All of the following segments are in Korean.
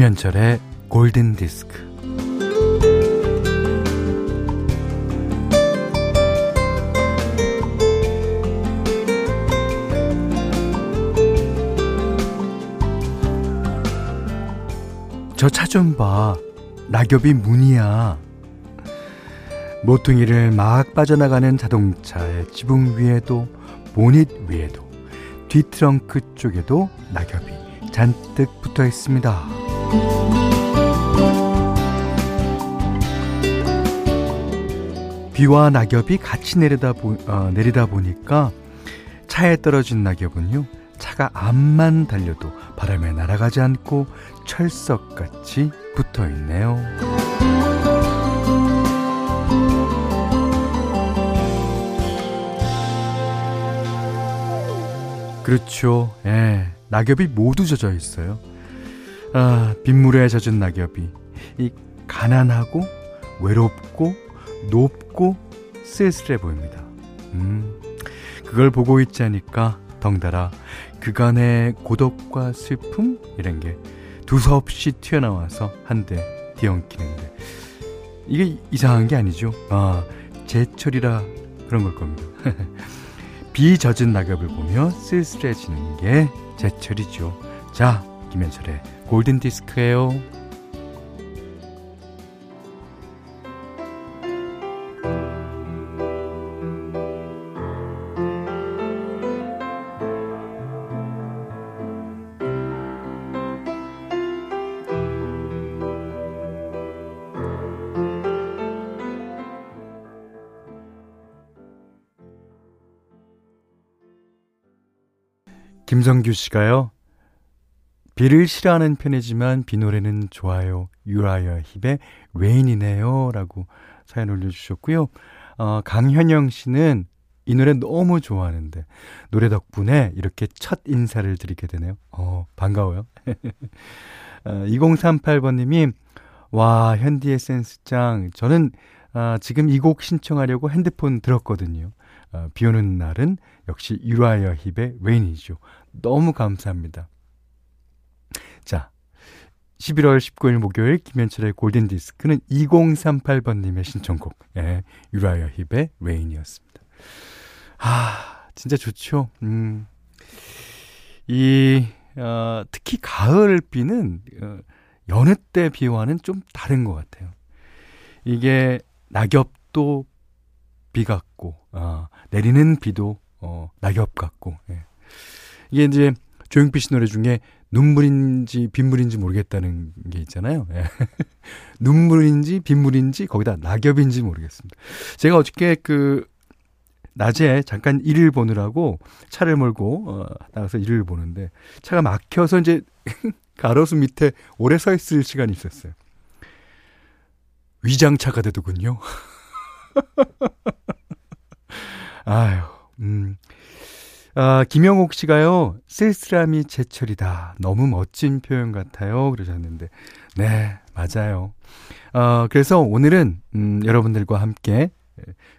김현철의 골든 디스크. 저 차 좀 봐. 낙엽이 문이야. 모퉁이를 막 빠져나가는 자동차의 지붕 위에도 보닛 위에도 뒤트렁크 쪽에도 낙엽이 잔뜩 붙어 있습니다. 비와 낙엽이 같이 내리다, 보, 어, 내리다 보니까 차에 떨어진 낙엽은요, 차가 앞만 달려도 바람에 날아가지 않고 철석같이 붙어 있네요. 그렇죠. 예. 낙엽이 모두 젖어 있어요. 아, 빗물에 젖은 낙엽이 이 가난하고 외롭고 높고 쓸쓸해 보입니다. 음. 그걸 보고 있지 않으니까 덩달아 그간의 고독과 슬픔 이런 게 두서없이 튀어나와서 한대 뒤엉키는데 이게 이상한 게 아니죠. 아, 제철이라 그런 걸 겁니다. 비 젖은 낙엽을 보며 쓸쓸해지는 게 제철이죠. 자, 김현철의 골든 디스크예요. 김성규 씨가요. 비를 싫어하는 편이지만 비 노래는 좋아요. 유라이어 힙의 레인이네요. 라고 사연 올려주셨고요. 어, 강현영 씨는 이 노래 너무 좋아하는데 노래 덕분에 이렇게 첫 인사를 드리게 되네요. 어, 반가워요. 어, 2038번님이 와 현디의 센스짱 저는 아, 지금 이 곡 신청하려고 핸드폰 들었거든요. 어, 비 오는 날은 역시 유라이어 힙의 Rain이죠. 너무 감사합니다. 자, 11월 19일 목요일 김현철의 골든 디스크는 2038번님의 신청곡, 예, 유라이어 힙의 Rain이었습니다. 아, 진짜 좋죠. 음, 이, 어, 특히 가을 비는, 어, 여느 때 비와는 좀 다른 것 같아요. 이게 낙엽도 비 같고, 어, 내리는 비도, 어, 낙엽 같고, 예. 이게 이제 조용필 씨 노래 중에 눈물인지 빗물인지 모르겠다는 게 있잖아요. 예. 눈물인지 빗물인지 거기다 낙엽인지 모르겠습니다. 제가 어저께 그 낮에 잠깐 일을 보느라고 차를 몰고 어, 나가서 일을 보는데 차가 막혀서 이제 가로수 밑에 오래 서 있을 시간이 있었어요. 위장차가 되더군요. 아유, 음. 아, 김영옥 씨가요, 쓸쓸함이 제철이다. 너무 멋진 표현 같아요. 그러셨는데, 네, 맞아요. 어, 그래서 오늘은, 음, 여러분들과 함께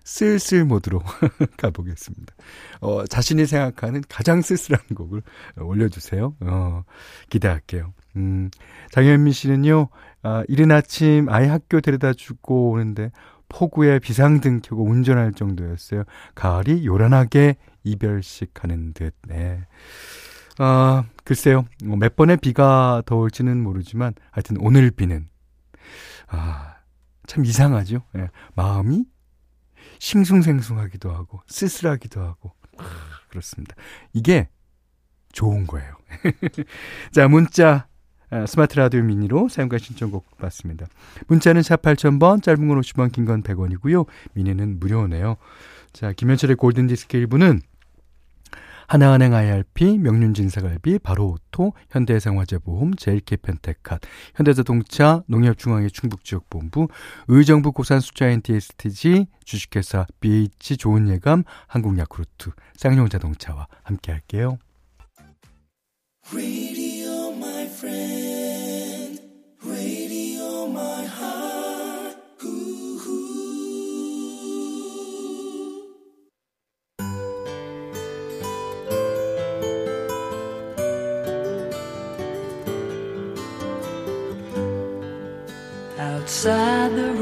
쓸쓸 모드로 가보겠습니다. 어, 자신이 생각하는 가장 쓸쓸한 곡을 올려주세요. 어, 기대할게요. 음, 장현민 씨는요, 아, 이른 아침 아이 학교 데려다 주고 오는데 폭우에 비상등 켜고 운전할 정도였어요. 가을이 요란하게 이별식 하는 듯, 네. 아, 글쎄요. 뭐몇 번의 비가 더 올지는 모르지만, 하여튼 오늘 비는, 아, 참 이상하죠. 예, 마음이 싱숭생숭하기도 하고, 쓸쓸하기도 하고, 아, 그렇습니다. 이게 좋은 거예요. 자, 문자, 아, 스마트 라디오 미니로 사용과 신청곡 받습니다. 문자는 4 8000번, 짧은 건 50원, 긴 건 100원이고요. 미니는 무료네요. 자, 김현철의 골든디스크 1부는 하나은행 IRP, 명륜진사갈비, 바로오토, 현대생활재보험 제일캐펜테캇, 현대자동차, 농협중앙회 충북지역본부, 의정부 고산숫자 NTSTG, 주식회사 BH 좋은예감, 한국야쿠르트, 쌍용자동차와 함께할게요. friend. Radio, my heart. Ooh, ooh. Outside the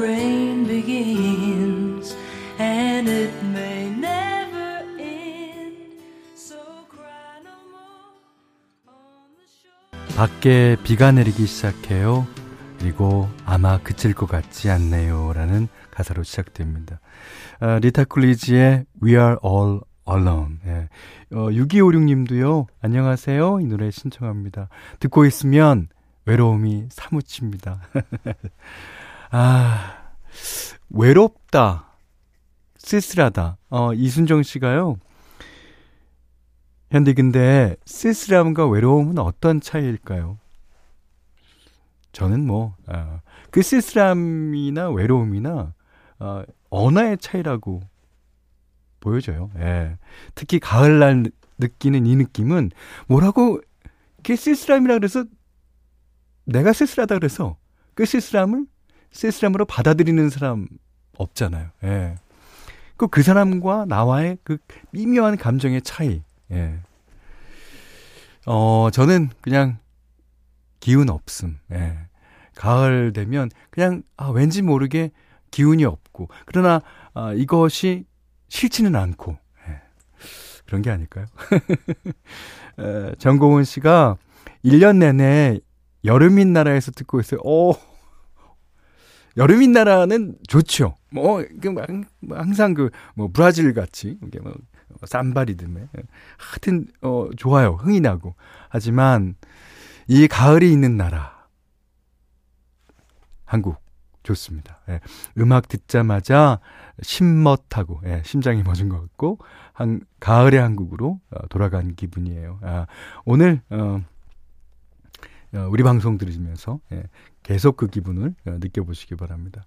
밖에 비가 내리기 시작해요 그리고 아마 그칠 것 같지 않네요 라는 가사로 시작됩니다 아, 리타 쿨리지의 We Are All Alone 예. 어, 6256님도요 안녕하세요 이 노래 신청합니다 듣고 있으면 외로움이 사무칩니다. 아, 외롭다. 쓸쓸하다. 어, 이순정 씨가요. 현디 근데 쓸쓸함과 외로움은 어떤 차이일까요? 저는 뭐, 어, 그 쓸쓸함이나 외로움이나, 어, 언어의 차이라고 보여져요. 예. 특히 가을날 느끼는 이 느낌은 뭐라고, 이게 쓸쓸함이라 그래서 내가 쓸쓸하다 그래서 그 쓸쓸함을 쓸쓸함으로 받아들이는 사람 없잖아요. 예. 그, 그 사람과 나와의 그 미묘한 감정의 차이. 예. 어, 저는 그냥 기운 없음. 예. 가을 되면 그냥, 아, 왠지 모르게 기운이 없고. 그러나, 아, 이것이 싫지는 않고. 예. 그런 게 아닐까요? 에, 정고은 씨가 1년 내내 여름인 나라에서 듣고 있어요. 오, 여름인 나라는 좋죠. 뭐, 그, 뭐, 항상 그, 뭐, 브라질 같이, 이게 뭐, 쌈바리듬에. 하여튼, 어, 좋아요. 흥이 나고. 하지만, 이 가을이 있는 나라. 한국. 좋습니다. 예. 음악 듣자마자 심멋하고, 예, 심장이 멎은 것 같고, 한, 가을의 한국으로 어, 돌아간 기분이에요. 아, 오늘, 어, 어, 우리 방송 들으시면서 예, 계속 그 기분을 어, 느껴보시기 바랍니다.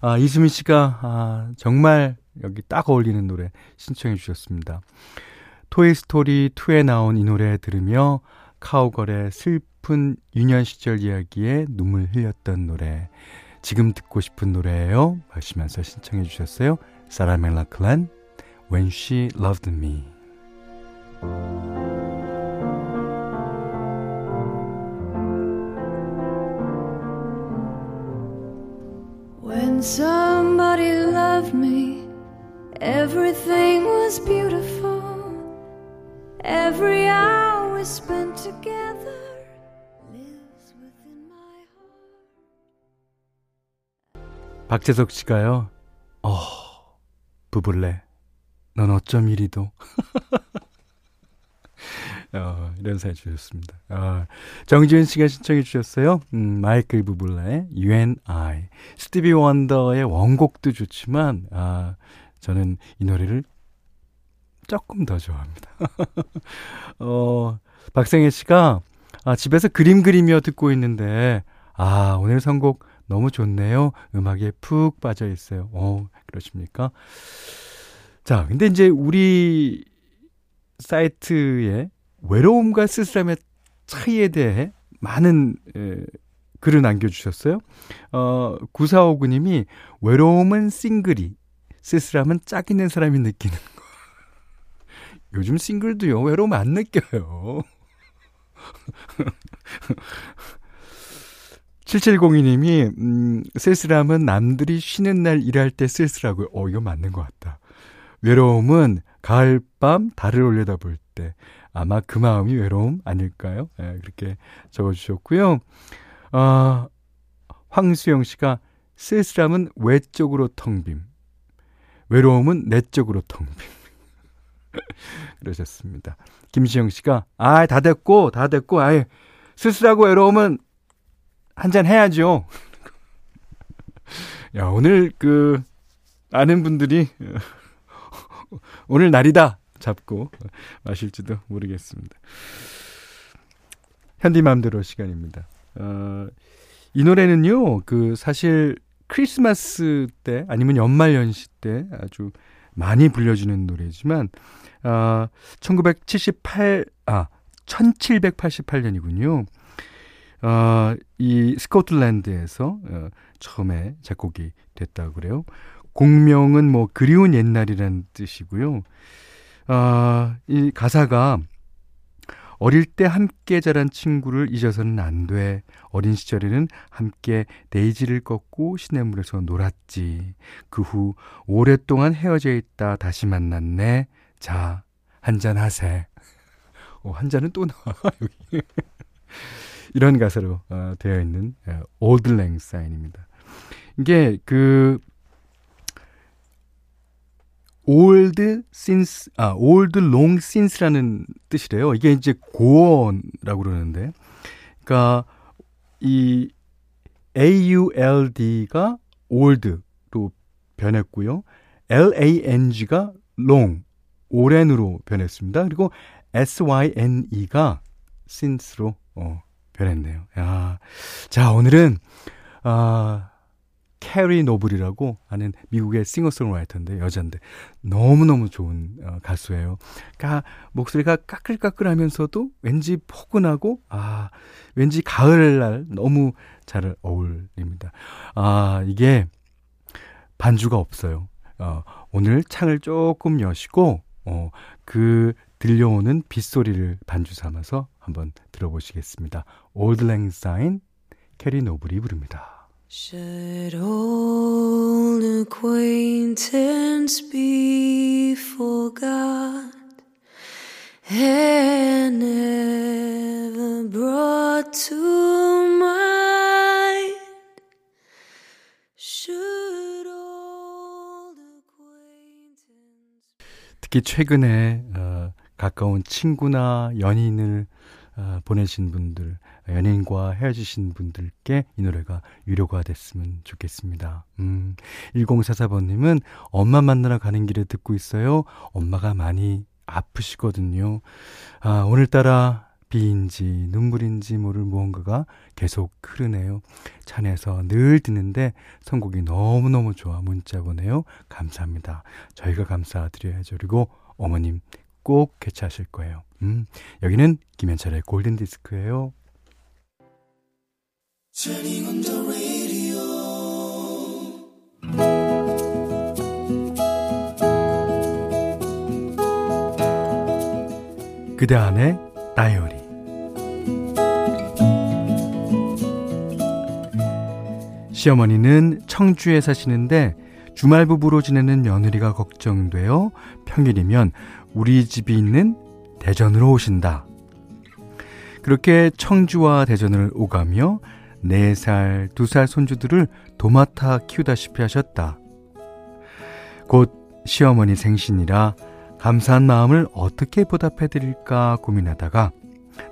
아, 이수민 씨가 아, 정말 여기 딱 어울리는 노래 신청해 주셨습니다. 토이스토리 2에 나온 이 노래 들으며 카우걸의 슬픈 유년 시절 이야기에 눈물 흘렸던 노래 지금 듣고 싶은 노래예요 하시면서 신청해 주셨어요. 사라 멜라클란 When She Loved Me somebody loved me, everything was beautiful. Every hour we spent together. 박재석 씨가요, 어, 부블레, 넌 어쩜 이리도. 어, 이런 사연 주셨습니다. 어, 정지은 씨가 신청해 주셨어요. 음, 마이클 부블라의 You and I. 스티비 원더의 원곡도 좋지만, 아, 저는 이 노래를 조금 더 좋아합니다. 어, 박생혜 씨가, 아, 집에서 그림 그리며 듣고 있는데, 아, 오늘 선곡 너무 좋네요. 음악에 푹 빠져 있어요. 어, 그러십니까? 자, 근데 이제 우리 사이트에 외로움과 쓸쓸함의 차이에 대해 많은 에, 글을 남겨주셨어요. 어, 9459님이 외로움은 싱글이, 쓸쓸함은 짝 있는 사람이 느끼는 거. 요즘 싱글도요, 외로움 안 느껴요. 7702님이, 음, 쓸쓸함은 남들이 쉬는 날 일할 때 쓸쓸하고요. 어, 이거 맞는 것 같다. 외로움은 가을밤 달을 올려다 볼 때. 아마 그 마음이 외로움 아닐까요? 네, 그렇게 적어주셨고요. 어, 황수영 씨가 쓸쓸함은 외적으로 텅 빔. 외로움은 내적으로 텅빔. 그러셨습니다. 김시영 씨가, 아, 다 됐고, 다 됐고, 아예, 쓸쓸하고 외로움은 한잔 해야죠. 야, 오늘 그, 아는 분들이, 오늘 날이다. 잡고 마실지도 모르겠습니다. 현디맘대로 시간입니다. 어, 이 노래는요, 그, 사실, 크리스마스 때, 아니면 연말 연시 때 아주 많이 불려주는 노래지만, 어, 1978, 아, 1788년이군요. 어, 이 스코틀랜드에서 어, 처음에 작곡이 됐다고 그래요. 공명은 뭐 그리운 옛날이라는 뜻이고요. 아, 이 가사가 어릴 때 함께 자란 친구를 잊어서는 안 돼. 어린 시절에는 함께 데이지를 꺾고 시냇물에서 놀았지. 그 후 오랫동안 헤어져 있다 다시 만났네. 자, 한잔 하세. 어, 한 잔은 또 나와, 여기. 이런 가사로 어, 되어 있는 올드 랭 사인입니다. 이게 그 old since 아 old long since라는 뜻이래요. 이게 이제 고어라고 그러는데 그러니까 이 AULD가 old로 변했고요. LANG가 long 오랜으로 변했습니다. 그리고 SYNE가 since로 어, 변했네요. 야. 자, 오늘은 아 캐리 노블이라고 하는 미국의 싱어송라이터인데 여자인데 너무너무 좋은 어, 가수예요. 그러니까 목소리가 까끌까끌하면서도 왠지 포근하고 아 왠지 가을날 너무 잘 어울립니다. 아 이게 반주가 없어요. 어, 오늘 창을 조금 여시고 어, 그 들려오는 빗소리를 반주 삼아서 한번 들어보시겠습니다. Lang Syne 캐리 노블이 부릅니다. Should old acquaintance be forgot and never brought to mind? Should old acquaintance 특히 최근에 어, 가까운 친구나 연인을 어, 보내신 분들 연인과 헤어지신 분들께 이 노래가 유료가 됐으면 좋겠습니다. 음, 1044번님은 엄마 만나러 가는 길에 듣고 있어요. 엄마가 많이 아프시거든요. 아, 오늘따라 비인지 눈물인지 모를 무언가가 계속 흐르네요. 찬에서 늘 듣는데 선곡이 너무너무 좋아 문자 보내요. 감사합니다. 저희가 감사드려야죠. 그리고 어머님 꼭 개최하실 거예요. 음, 여기는 김현철의 골든 디스크예요. 그대 안의 다이어리 시어머니는 청주에 사시는데 주말 부부로 지내는 며느리가 걱정되어 평일이면 우리 집이 있는 대전으로 오신다. 그렇게 청주와 대전을 오가며 4살, 2살 손주들을 도맡아 키우다시피 하셨다. 곧 시어머니 생신이라 감사한 마음을 어떻게 보답해 드릴까 고민하다가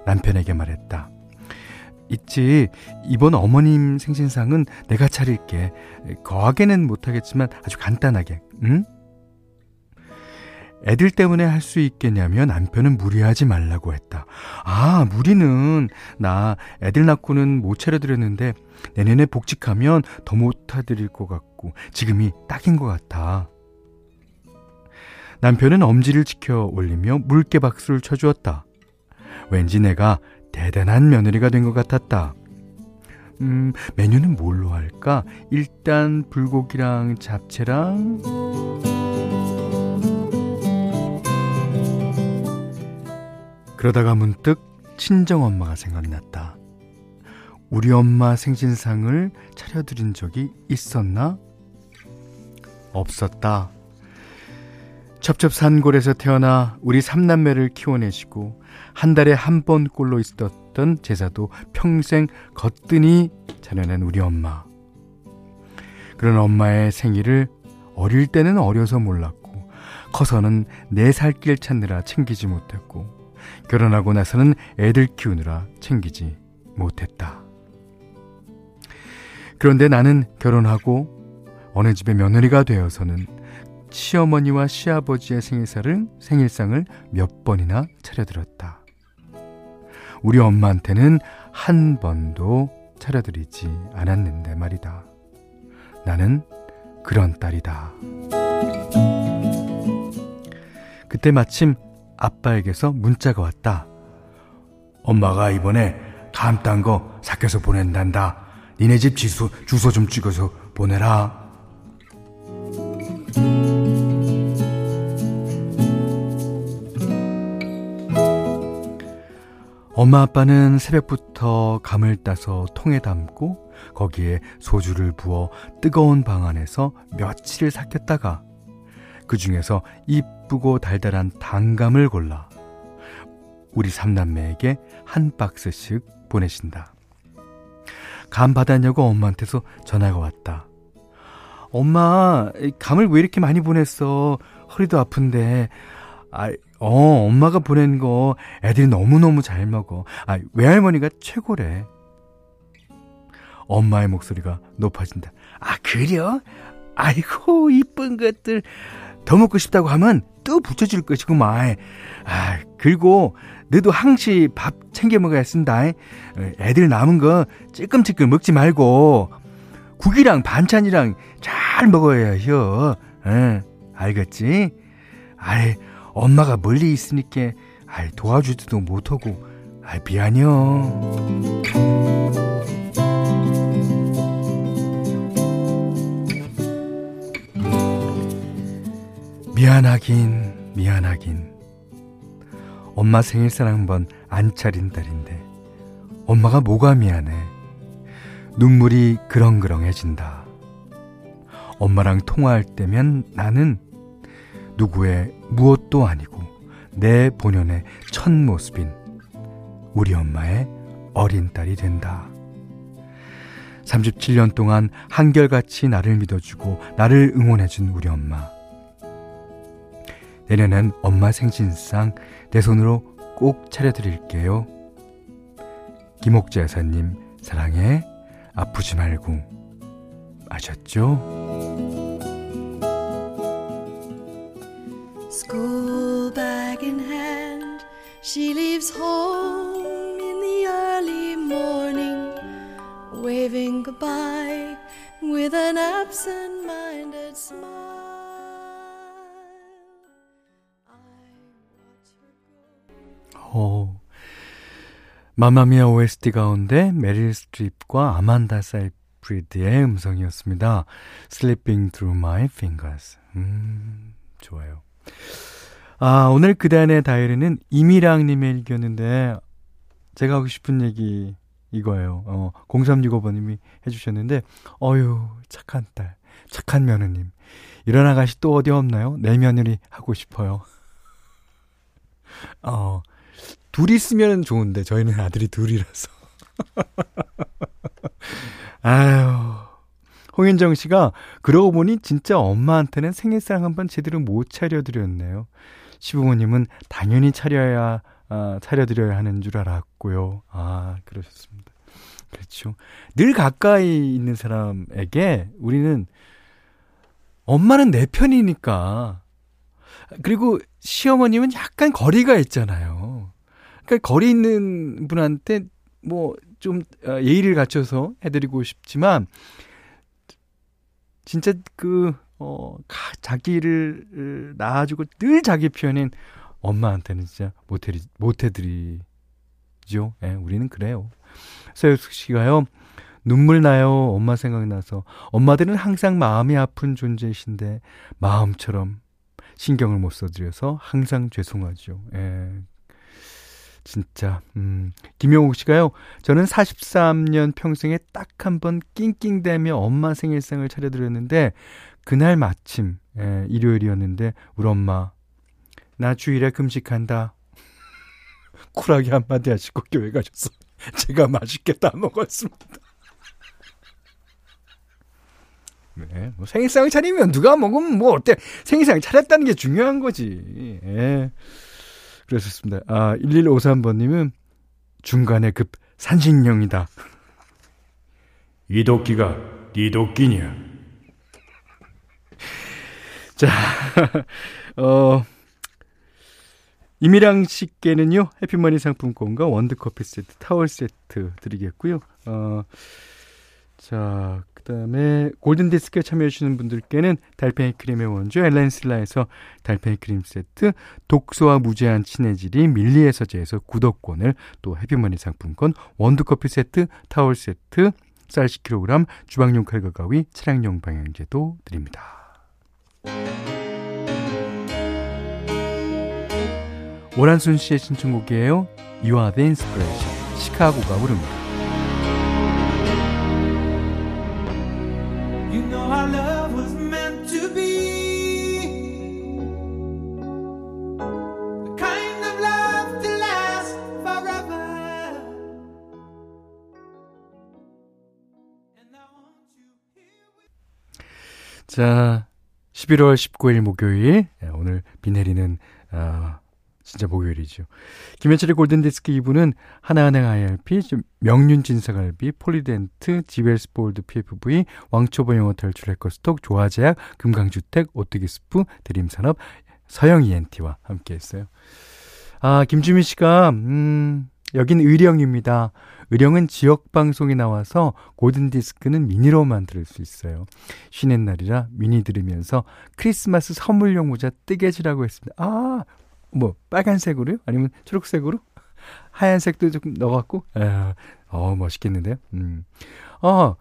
남편에게 말했다. 있지, 이번 어머님 생신상은 내가 차릴게. 거하게는 못하겠지만 아주 간단하게, 응? 애들 때문에 할 수 있겠냐며 남편은 무리하지 말라고 했다. 아, 무리는 나 애들 낳고는 못 차려드렸는데 내년에 복직하면 더 못해드릴 것 같고 지금이 딱인 것 같아. 남편은 엄지를 지켜 올리며 물개 박수를 쳐주었다. 왠지 내가 대단한 며느리가 된 것 같았다. 음, 메뉴는 뭘로 할까? 일단 불고기랑 잡채랑 그러다가 문득 친정엄마가 생각났다. 우리 엄마 생신상을 차려드린 적이 있었나? 없었다. 첩첩산골에서 태어나 우리 삼남매를 키워내시고 한 달에 한 번 꼴로 있었던 제사도 평생 거뜬히 차려낸 우리 엄마. 그런 엄마의 생일을 어릴 때는 어려서 몰랐고 커서는 내 살 길 찾느라 챙기지 못했고 결혼하고 나서는 애들 키우느라 챙기지 못했다. 그런데 나는 결혼하고 어느 집의 며느리가 되어서는 시어머니와 시아버지의 생일상을, 생일상을 몇 번이나 차려드렸다. 우리 엄마한테는 한 번도 차려드리지 않았는데 말이다. 나는 그런 딸이다. 그때 마침 아빠에게서 문자가 왔다. 엄마가 이번에 감 딴 거 삭혀서 보낸단다. 니네 집 주소, 주소 좀 찍어서 보내라. 엄마 아빠는 새벽부터 감을 따서 통에 담고 거기에 소주를 부어 뜨거운 방 안에서 며칠을 삭혔다가 그 중에서 이쁘고 달달한 단감을 골라 우리 삼남매에게 한 박스씩 보내신다. 감 받았냐고 엄마한테서 전화가 왔다. 엄마, 감을 왜 이렇게 많이 보냈어? 허리도 아픈데. 아, 어, 엄마가 보낸 거 애들이 너무너무 잘 먹어. 아, 외할머니가 최고래. 엄마의 목소리가 높아진다. 아, 그래요? 아이고, 이쁜 것들. 더 먹고 싶다고 하면 또 붙여줄 것이구만. 아, 그리고 너도 항시 밥 챙겨 먹어야 쓴다. 애들 남은 거 찔끔찔끔 먹지 말고 국이랑 반찬이랑 잘 먹어야 해요. 응, 알겠지? 아이, 엄마가 멀리 있으니까 아이, 도와주지도 못하고 아이, 미안해요. 미안하긴 미안하긴 엄마 생일상 한번 안 차린 달인데 엄마가 뭐가 미안해 눈물이 그렁그렁해진다 엄마랑 통화할 때면 나는 누구의 무엇도 아니고 내 본연의 첫 모습인 우리 엄마의 어린 딸이 된다. 37년 동안 한결같이 나를 믿어주고 나를 응원해준 우리 엄마. 내년엔 엄마 생신상 내 손으로 꼭 차려드릴게요. 김옥재 여사님, 사랑해. 아프지 말고. 아셨죠? 마마미아 OST 가운데 메릴 스트립과 아만다 사이프리드의 음성이었습니다. Slipping Through My Fingers. 음, 좋아요. 아, 오늘 그단의 다이어리는 이미랑님의 일기였는데, 제가 하고 싶은 얘기 이거예요. 어, 0365번님이 해주셨는데, 어유 착한 딸, 착한 며느님. 이런 아가씨 또 어디 없나요? 내 며느리 하고 싶어요. 어, 둘이 있으면 좋은데 저희는 아들이 둘이라서. 아유. 홍인정 씨가 그러고 보니 진짜 엄마한테는 생일상 한번 제대로 못 차려드렸네요. 시부모님은 당연히 차려야 아, 차려드려야 하는 줄 알았고요. 아 그러셨습니다. 그렇죠. 늘 가까이 있는 사람에게 우리는 엄마는 내 편이니까 그리고 시어머님은 약간 거리가 있잖아요. 그러니까 거리 있는 분한테 뭐좀 어, 예의를 갖춰서 해드리고 싶지만 진짜 그 어, 자기를 낳아주고 늘 자기 표현인 엄마한테는 진짜 못해 못해드리죠. 예, 우리는 그래요. 서유숙 씨가요. 눈물 나요. 엄마 생각나서. 엄마들은 항상 마음이 아픈 존재이신데 마음처럼 신경을 못 써드려서 항상 죄송하죠. 예, 진짜, 음, 김용욱 씨가요, 저는 43년 평생에 딱 한 번 낑낑대며 엄마 생일상을 차려드렸는데, 그날 마침, 예, 일요일이었는데, 우리 엄마, 나 주일에 금식한다. 쿨하게 한마디 하시고 교회 가셔서 제가 맛있게 다 먹었습니다. 네, 뭐 생일상 차리면 누가 먹으면 뭐 어때? 생일상 차렸다는 게 중요한 거지. 예. 그러셨습니다. 아, 1153번님은 중간에 급 산신령이다. 이 도끼가 네 도끼냐? 자, 어, 이미랑 씨께는요, 해피머니 상품권과 원두커피 세트, 타월 세트 드리겠고요. 어, 자, 그 다음에 골든디스크에 참여해주시는 분들께는 달팽이 크림의 원조 엘렌슬라에서 달팽이 크림 세트, 독소와 무제한 친해질이 밀리에서 제에서 구독권을, 또 해피머니 상품권, 원두커피 세트, 타월 세트, 쌀 10kg, 주방용 칼과 가위, 차량용 방향제도 드립니다. 오란순 씨의 신청곡이에요. You are the inspiration. 시카고가 부릅니다. 자, 11월 19일 목요일 오늘 비 내리는 아, 진짜 목요일이죠. 김현철의 골든디스크 2부는 하나은행 IRP, 명륜진사갈비, 폴리덴트, 지웰스볼드 PFV, 왕초보 영어 탈출 해커스톡, 조아제약, 금강주택, 오뚜기스프, 드림산업, 서영 ENT와 함께 했어요. 아, 김주민 씨가, 음, 여긴 의령입니다. 의령은 지역 방송이 나와서 골든디스크는 미니로만 들을 수 있어요. 쉬는 날이라 미니 들으면서 크리스마스 선물용 모자 뜨개질하고 했습니다. 아, 뭐 빨간색으로요? 아니면 초록색으로? 하얀색도 조금 넣어갖고, 에, 어 멋있겠는데요. 음, 어,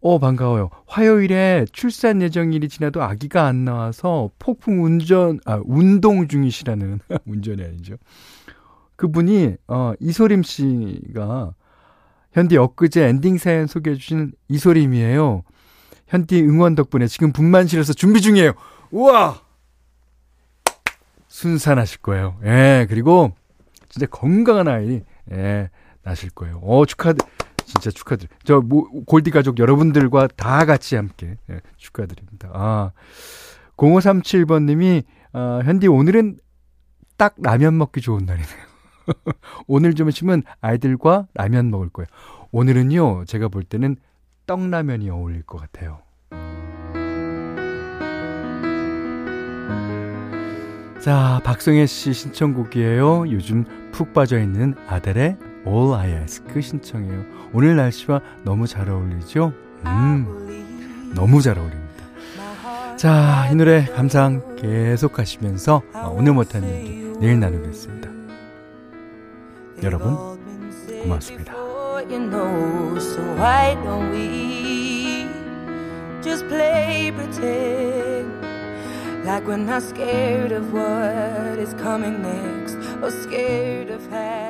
어 반가워요. 화요일에 출산 예정일이 지나도 아기가 안 나와서 폭풍 운전, 아 운동 중이시라는 운전이 아니죠. 그분이 어 이소림 씨가 현디 엊그제 엔딩 사연 소개해 주신 이소림이에요. 현디 응원 덕분에 지금 분만실에서 준비 중이에요. 우와! 순산하실 거예요. 예, 그리고 진짜 건강한 아이, 예, 나실 거예요. 어, 축하, 진짜 축하드려. 저, 뭐, 골디 가족 여러분들과 다 같이 함께, 예, 축하드립니다. 아, 0537번님이, 아, 현디 오늘은 딱 라면 먹기 좋은 날이네요. 오늘 점심은 아이들과 라면 먹을 거예요. 오늘은요, 제가 볼 때는 떡라면이 어울릴 것 같아요. 자, 박성혜 씨 신청곡이에요. 요즘 푹 빠져있는 아델의 All I Ask 신청해요. 오늘 날씨와 너무 잘 어울리죠? 음, 너무 잘 어울립니다. 자, 이 노래 감상 계속 하시면서 오늘 못한 얘기 내일 나누겠습니다. 여러분, 고맙습니다. Like we're not scared of what is coming next or scared of having